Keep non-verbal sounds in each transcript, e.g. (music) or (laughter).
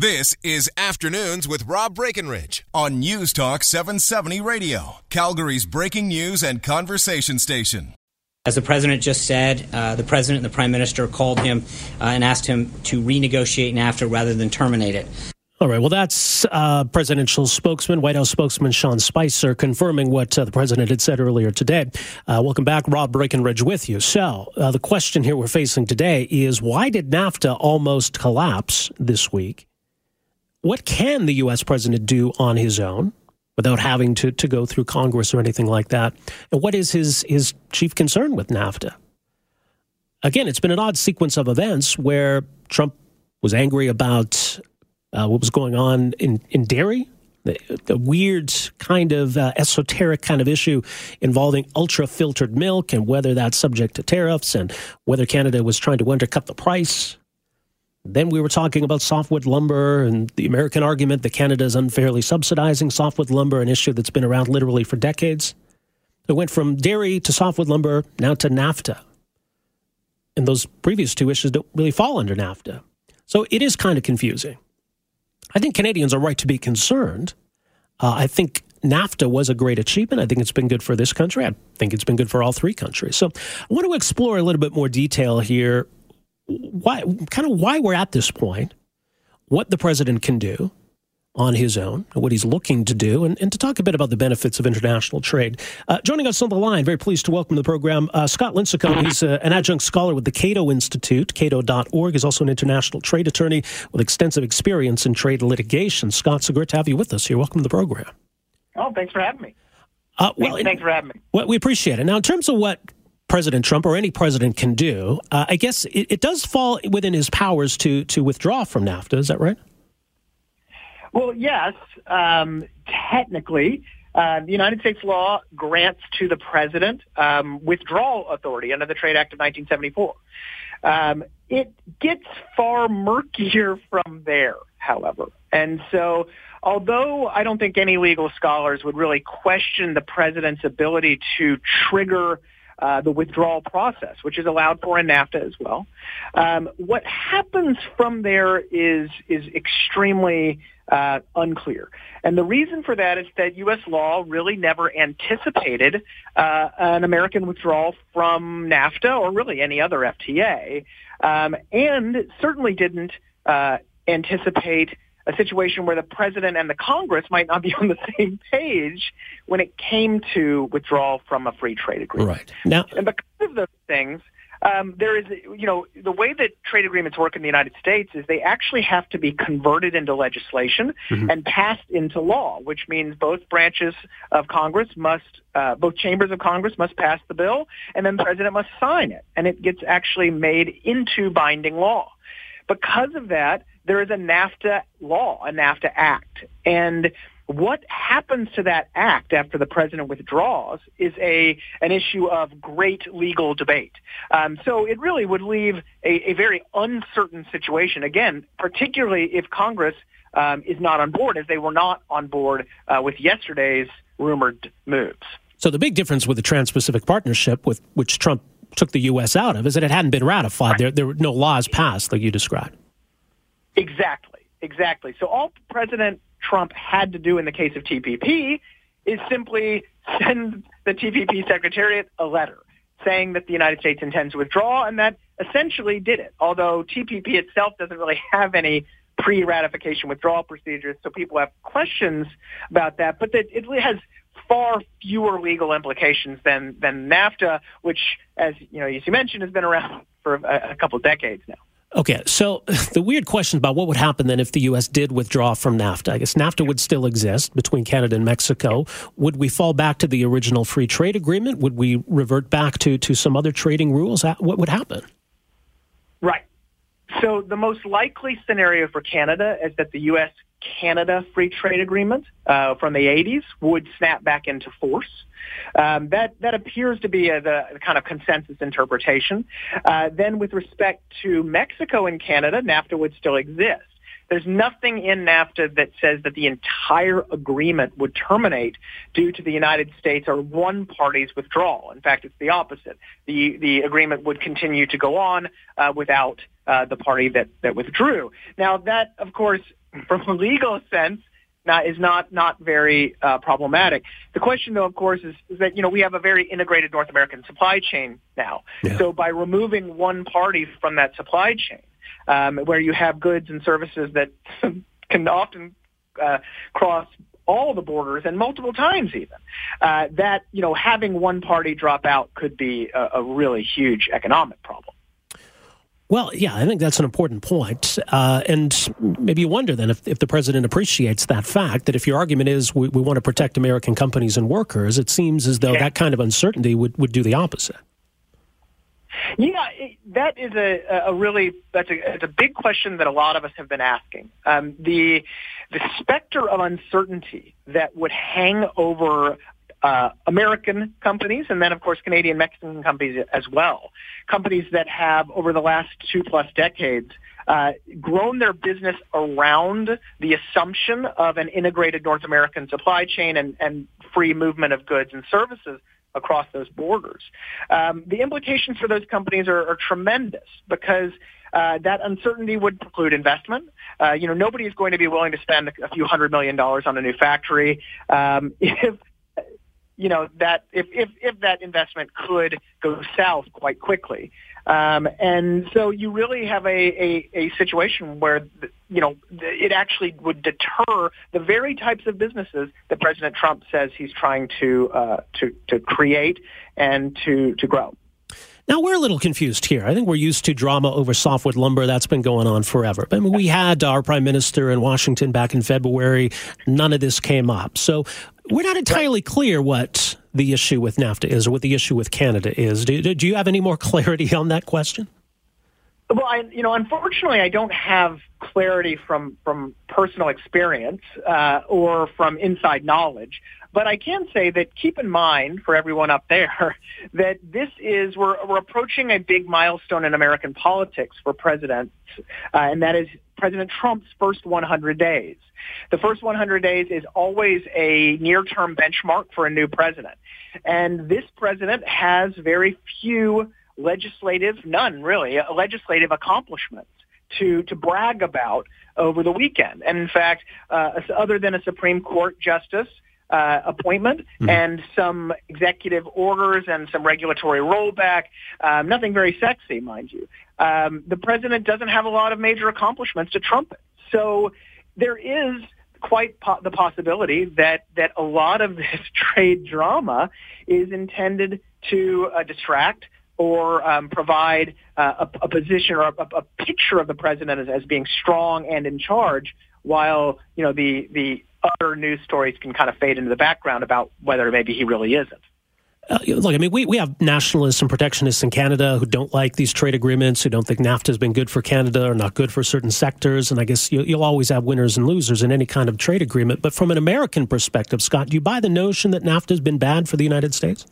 This is Afternoons with Rob Breckenridge on News Talk 770 Radio, Calgary's breaking news and conversation station. As the president just said, uh, the president and the prime minister called him uh, and asked him to renegotiate NAFTA rather than terminate it. All right. Well, that's uh, presidential spokesman, White House spokesman Sean Spicer confirming what uh, the president had said earlier today. Uh, welcome back. Rob Breckenridge with you. So, uh, the question here we're facing today is why did NAFTA almost collapse this week? What can the U.S. president do on his own without having to, to go through Congress or anything like that? And what is his, his chief concern with NAFTA? Again, it's been an odd sequence of events where Trump was angry about uh, what was going on in, in dairy, the, the weird kind of uh, esoteric kind of issue involving ultra filtered milk and whether that's subject to tariffs and whether Canada was trying to undercut the price. Then we were talking about softwood lumber and the American argument that Canada is unfairly subsidizing softwood lumber, an issue that's been around literally for decades. It went from dairy to softwood lumber, now to NAFTA. And those previous two issues don't really fall under NAFTA. So it is kind of confusing. I think Canadians are right to be concerned. Uh, I think NAFTA was a great achievement. I think it's been good for this country. I think it's been good for all three countries. So I want to explore a little bit more detail here. Why, kind of why we're at this point, what the president can do, on his own, what he's looking to do, and, and to talk a bit about the benefits of international trade. Uh, joining us on the line, very pleased to welcome to the program uh, Scott Lincicome. He's uh, an adjunct scholar with the Cato Institute, cato.org. He's also an international trade attorney with extensive experience in trade litigation. Scott, so great to have you with us here. Welcome to the program. Oh, thanks for having me. Uh, well, thanks, thanks, for having me. Well, we appreciate it. Now, in terms of what President Trump or any president can do, uh, I guess it, it does fall within his powers to to withdraw from NAFTA. Is that right? Well, yes. Um, technically, uh, the United States law grants to the president um, withdrawal authority under the Trade Act of 1974. Um, it gets far murkier from there, however. And so, although I don't think any legal scholars would really question the president's ability to trigger uh, the withdrawal process, which is allowed for in NAFTA as well. Um, what happens from there is is extremely uh, unclear, and the reason for that is that U.S. law really never anticipated uh, an American withdrawal from NAFTA or really any other FTA, um, and certainly didn't uh, anticipate a situation where the president and the Congress might not be (laughs) on the same page when it came to withdrawal from a free trade agreement. Right. Now, and because of those things, um, there is, you know, the way that trade agreements work in the United States is they actually have to be converted into legislation mm-hmm. and passed into law, which means both branches of Congress must, uh, both chambers of Congress must pass the bill, and then the president must sign it, and it gets actually made into binding law. Because of that, there is a NAFTA law, a NAFTA Act. And what happens to that act after the president withdraws is a an issue of great legal debate. Um, so it really would leave a, a, very uncertain situation. Again, particularly if Congress um, is not on board, as they were not on board uh, with yesterday's rumored moves. So the big difference with the Trans-Pacific Partnership, with which Trump took the U.S. out of, is that it hadn't been ratified. Right. There, there were no laws passed, like you described. Exactly, exactly. So all President Trump had to do in the case of TPP is simply send the TPP Secretariat a letter saying that the United States intends to withdraw, and that essentially did it. Although TPP itself doesn't really have any pre-ratification withdrawal procedures, so people have questions about that. But that it has far fewer legal implications than than NAFTA, which, as you know, as you mentioned, has been around (laughs) for a, a couple of decades now. Okay, so (laughs) the weird question about what would happen then if the U.S. did withdraw from NAFTA. I guess NAFTA would still exist between Canada and Mexico. Would we fall back to the original free trade agreement? Would we revert back to, to some other trading rules? What would happen? Right. So the most likely scenario for Canada is that the U.S. Canada free trade agreement uh, from the 80s would snap back into force. Um, that that appears to be a, the, kind of consensus interpretation. Uh, then, with respect to Mexico and Canada, NAFTA would still exist. There's nothing in NAFTA that says that the entire agreement would terminate due to the United States or one party's withdrawal. In fact, it's the opposite. The the agreement would continue to go on uh, without uh, the party that that withdrew. Now, that of course from a legal sense, not, is not not very uh, problematic. The question, though, of course, is, is, that you know we have a very integrated North American supply chain now. Yeah. So by removing one party from that supply chain, um, where you have goods and services that (laughs) can often uh, cross all the borders and multiple times even, uh, that you know having one party drop out could be a, a really huge economic problem. Well, yeah, I think that's an important point. Uh, and maybe you wonder then if, if the president appreciates that fact that if your argument is we, we want to protect American companies and workers, it seems as though yeah. that kind of uncertainty would, would do the opposite. Yeah, that is a, a really that's a, it's a big question that a lot of us have been asking. Um, the the specter of uncertainty that would hang over uh, American companies, and then of course Canadian Mexican companies as well. Companies that have over the last two plus decades uh, grown their business around the assumption of an integrated North American supply chain and, and free movement of goods and services across those borders. Um, the implications for those companies are, are tremendous because uh, that uncertainty would preclude investment. Uh, you know, nobody is going to be willing to spend a few hundred million dollars on a new factory um, (laughs) if you know that if, if if that investment could go south quite quickly. Um, and so you really have a, a, a situation where, you know, it actually would deter the very types of businesses that President Trump says he's trying to, uh, to, to create and to, to grow. Now we're a little confused here. I think we're used to drama over softwood lumber. That's been going on forever. I mean, we had our prime minister in Washington back in February. None of this came up. So we're not entirely clear what the issue with NAFTA is or what the issue with Canada is. Do, do you have any more (laughs) clarity on that question? Well, I, you know, unfortunately, I don't have clarity from from personal experience uh, or from inside knowledge. But I can say that keep in mind for everyone up there (laughs) that this is we're we're approaching a big milestone in American politics for presidents, uh, and that is President Trump's first 100 days. The first 100 days is always a near-term benchmark for a new president, and this president has very few legislative, none really, uh, legislative accomplishments to to brag about over the weekend. And in fact, uh, other than a Supreme Court justice uh, appointment mm-hmm. and some executive orders and some regulatory rollback. Um, nothing very sexy, mind you. Um, the president doesn't have a lot of major accomplishments to trumpet. So there is quite po- the possibility that that a lot of (laughs) this trade drama is intended to uh, distract or um, provide uh, a, a, position or a, a, picture of the president as, as being strong and in charge, while you know the the other news stories can kind of fade into the background about whether maybe he really isn't. Uh, look, I mean, we, we have nationalists and protectionists in Canada who don't like these trade agreements, who don't think NAFTA has been good for Canada or not good for certain sectors. And I guess you, will always have winners and losers in any kind of trade agreement. But from an American perspective, Scott, do you buy the notion that NAFTA has been bad for the United States?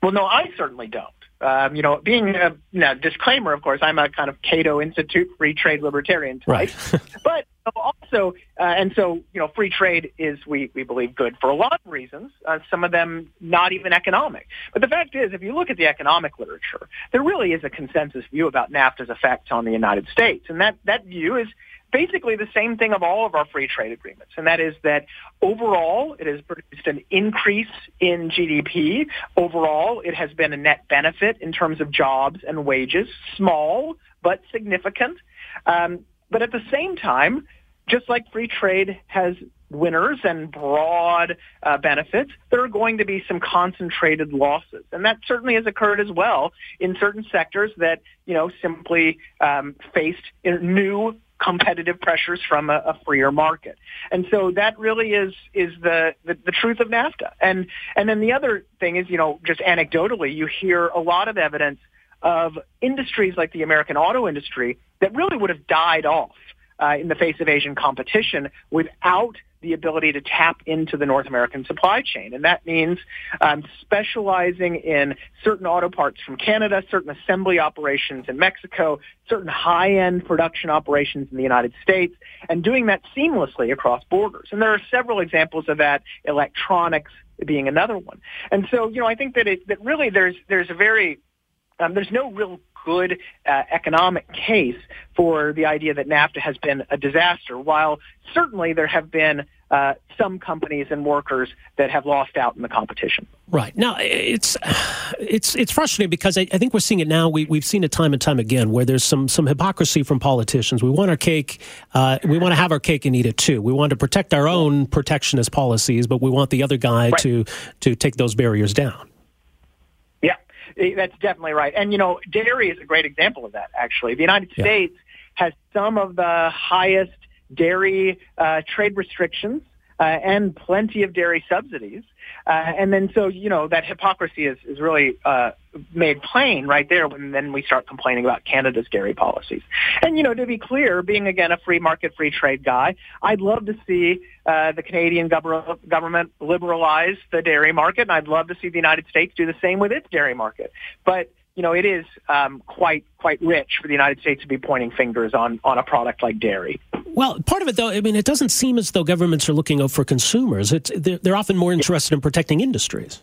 Well, no, I certainly don't. Um, you know, being a know, disclaimer, of course, I'm a kind of Cato Institute free trade libertarian type. Right. (laughs) but also, uh, and so, you know, free trade is, we, we believe, good for a lot of reasons, uh, some of them not even economic. But the fact is, if you look at the economic literature, there really is a consensus view about NAFTA's effect on the United States. And that, that view is basically the same thing of all of our free trade agreements, and that is that overall it has produced an increase in GDP. Overall, it has been a net benefit in terms of jobs and wages, small but significant. Um, but at the same time, just like free trade has winners and broad uh, benefits, there are going to be some concentrated losses. And that certainly has occurred as well in certain sectors that, you know, simply um, faced new competitive pressures from a, a, freer market. And so that really is is the, the, the truth of NAFTA. And and then the other thing is, you know, just anecdotally, you hear a lot of evidence of industries like the American auto industry that really would have died off uh, in the face of Asian competition without the ability to tap into the North American supply chain. And that means um, specializing in certain auto parts from Canada, certain assembly operations in Mexico, certain high-end production operations in the United States, and doing that seamlessly across borders. And there are several examples of that, electronics being another one. And so, you know, I think that it, that really there's, there's a very, um, there's no real good uh, economic case for the idea that NAFTA has been a disaster. While certainly there have been uh, some companies and workers that have lost out in the competition. Right now, it's it's it's frustrating because I, I, think we're seeing it now. We we've seen it time and time again where there's some some hypocrisy from politicians. We want our cake, uh, we want to have our cake and eat it too. We want to protect our own protectionist policies, but we want the other guy right. to to take those barriers down. Yeah, that's definitely right. And you know, dairy is a great example of that. Actually, the United yeah. States has some of the highest dairy uh, trade restrictions uh, and plenty of dairy subsidies. Uh, and then so, you know, that hypocrisy is, is really uh, made plain right there when then we start complaining about Canada's dairy policies. And, you know, to be clear, being, again, a free market, free trade guy, I'd love to see uh, the Canadian gov- government liberalize the dairy market, and I'd love to see the United States do the same with its dairy market. But you know, it is um, quite quite rich for the United States to be pointing fingers on on a product like dairy. Well, part of it, though, I mean, it doesn't seem as though governments are looking out for consumers. It's they're, they're often more interested in protecting industries.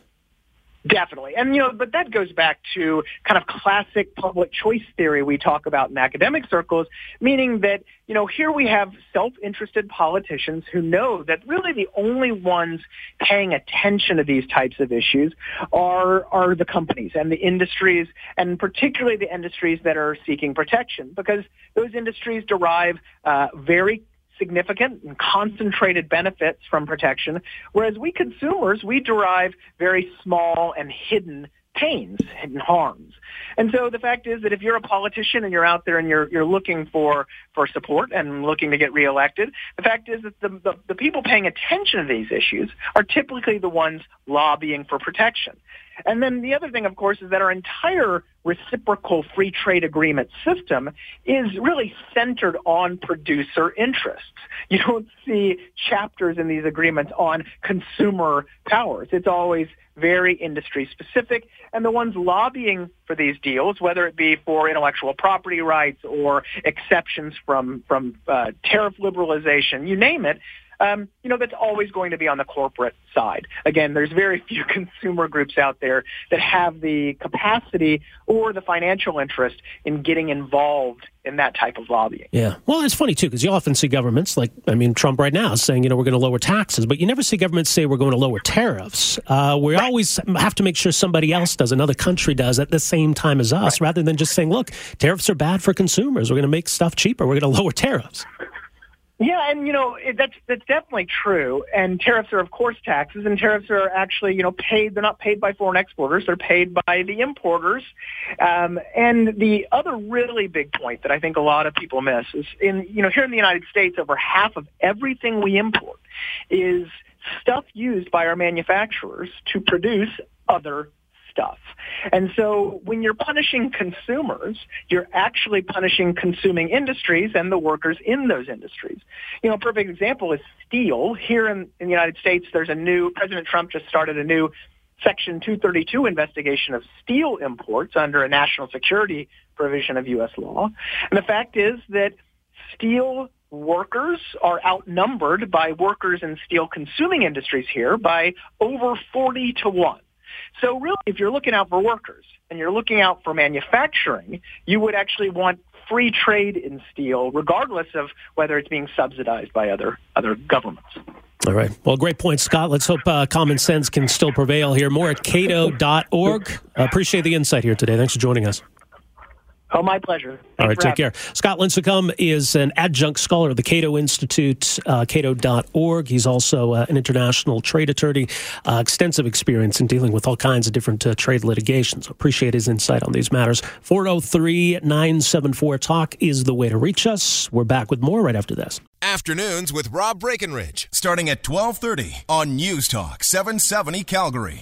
Definitely. And, you know, but that goes back to kind of classic public choice theory we talk about in academic circles, meaning that, you know, here we have self-interested politicians who know that really the only ones paying attention to these types of issues are, are the companies and the industries, and particularly the industries that are seeking protection, because those industries derive uh, very significant and concentrated benefits from protection, whereas we consumers, we derive very small and hidden pains hidden harms. And so the fact is that if you're a politician and you're out there and you're you're looking for for support and looking to get reelected, the fact is that the, the, the people paying attention to these issues are typically the ones lobbying for protection. And then the other thing, of course, is that our entire reciprocal free trade agreement system is really centered on producer interests. You don't see chapters in these agreements on consumer powers. It's always very industry specific. And the ones lobbying for these deals, whether it be for intellectual property rights or exceptions from, from uh, tariff liberalization, you name it, um, you know, that's always going to be on the corporate side. Again, there's very (laughs) few consumer groups out there that have the capacity or the financial interest in getting involved in that type of lobbying. Yeah. Well, it's funny, too, because you often see governments, like, I mean, Trump right now is saying, you know, we're going to lower taxes, but you never see governments say we're going to lower tariffs. Uh, we right. always have to make sure somebody else does, another country does at the same time as us, right. rather than just saying, look, tariffs are bad for consumers. We're going to make stuff cheaper. We're going to lower tariffs. Yeah, and you know it, that's that's definitely true. And tariffs are, of course, taxes, and tariffs are actually you know paid. They're not paid by foreign exporters; they're paid by the importers. Um, and the other really big point that I think a lot of people miss is in you know here in the United States, over half of everything we import is stuff used by our manufacturers to produce other stuff. And so when you're punishing consumers, you're actually punishing consuming industries and the workers in those industries. You know, a perfect example is steel. Here in, in the United States, there's a new, President Trump just started a new Section 232 investigation of steel imports under a national security provision of U.S. law. And the fact is that steel workers are outnumbered by workers in steel consuming industries here by over 40 to 1. So really, if you're looking out for workers and you're looking out for manufacturing, you would actually want free trade in steel, regardless of whether it's being subsidized by other other governments. All right. Well, great point, Scott. Let's hope uh, common sense can still prevail here. More at cato.org. Uh, appreciate the insight here today. Thanks for joining us. Oh, my pleasure. Thanks All right, take care. Scott Lincicome is an adjunct scholar of the Cato Institute, uh, cato.org. He's also uh, an international trade attorney, uh, extensive experience in dealing with all kinds of different uh, trade litigations. So appreciate his insight on these matters. 403 974 Talk is the way to reach us. We're back with more right after this. Afternoons with Rob Breckenridge, starting at 1230 on News Talk 770 Calgary.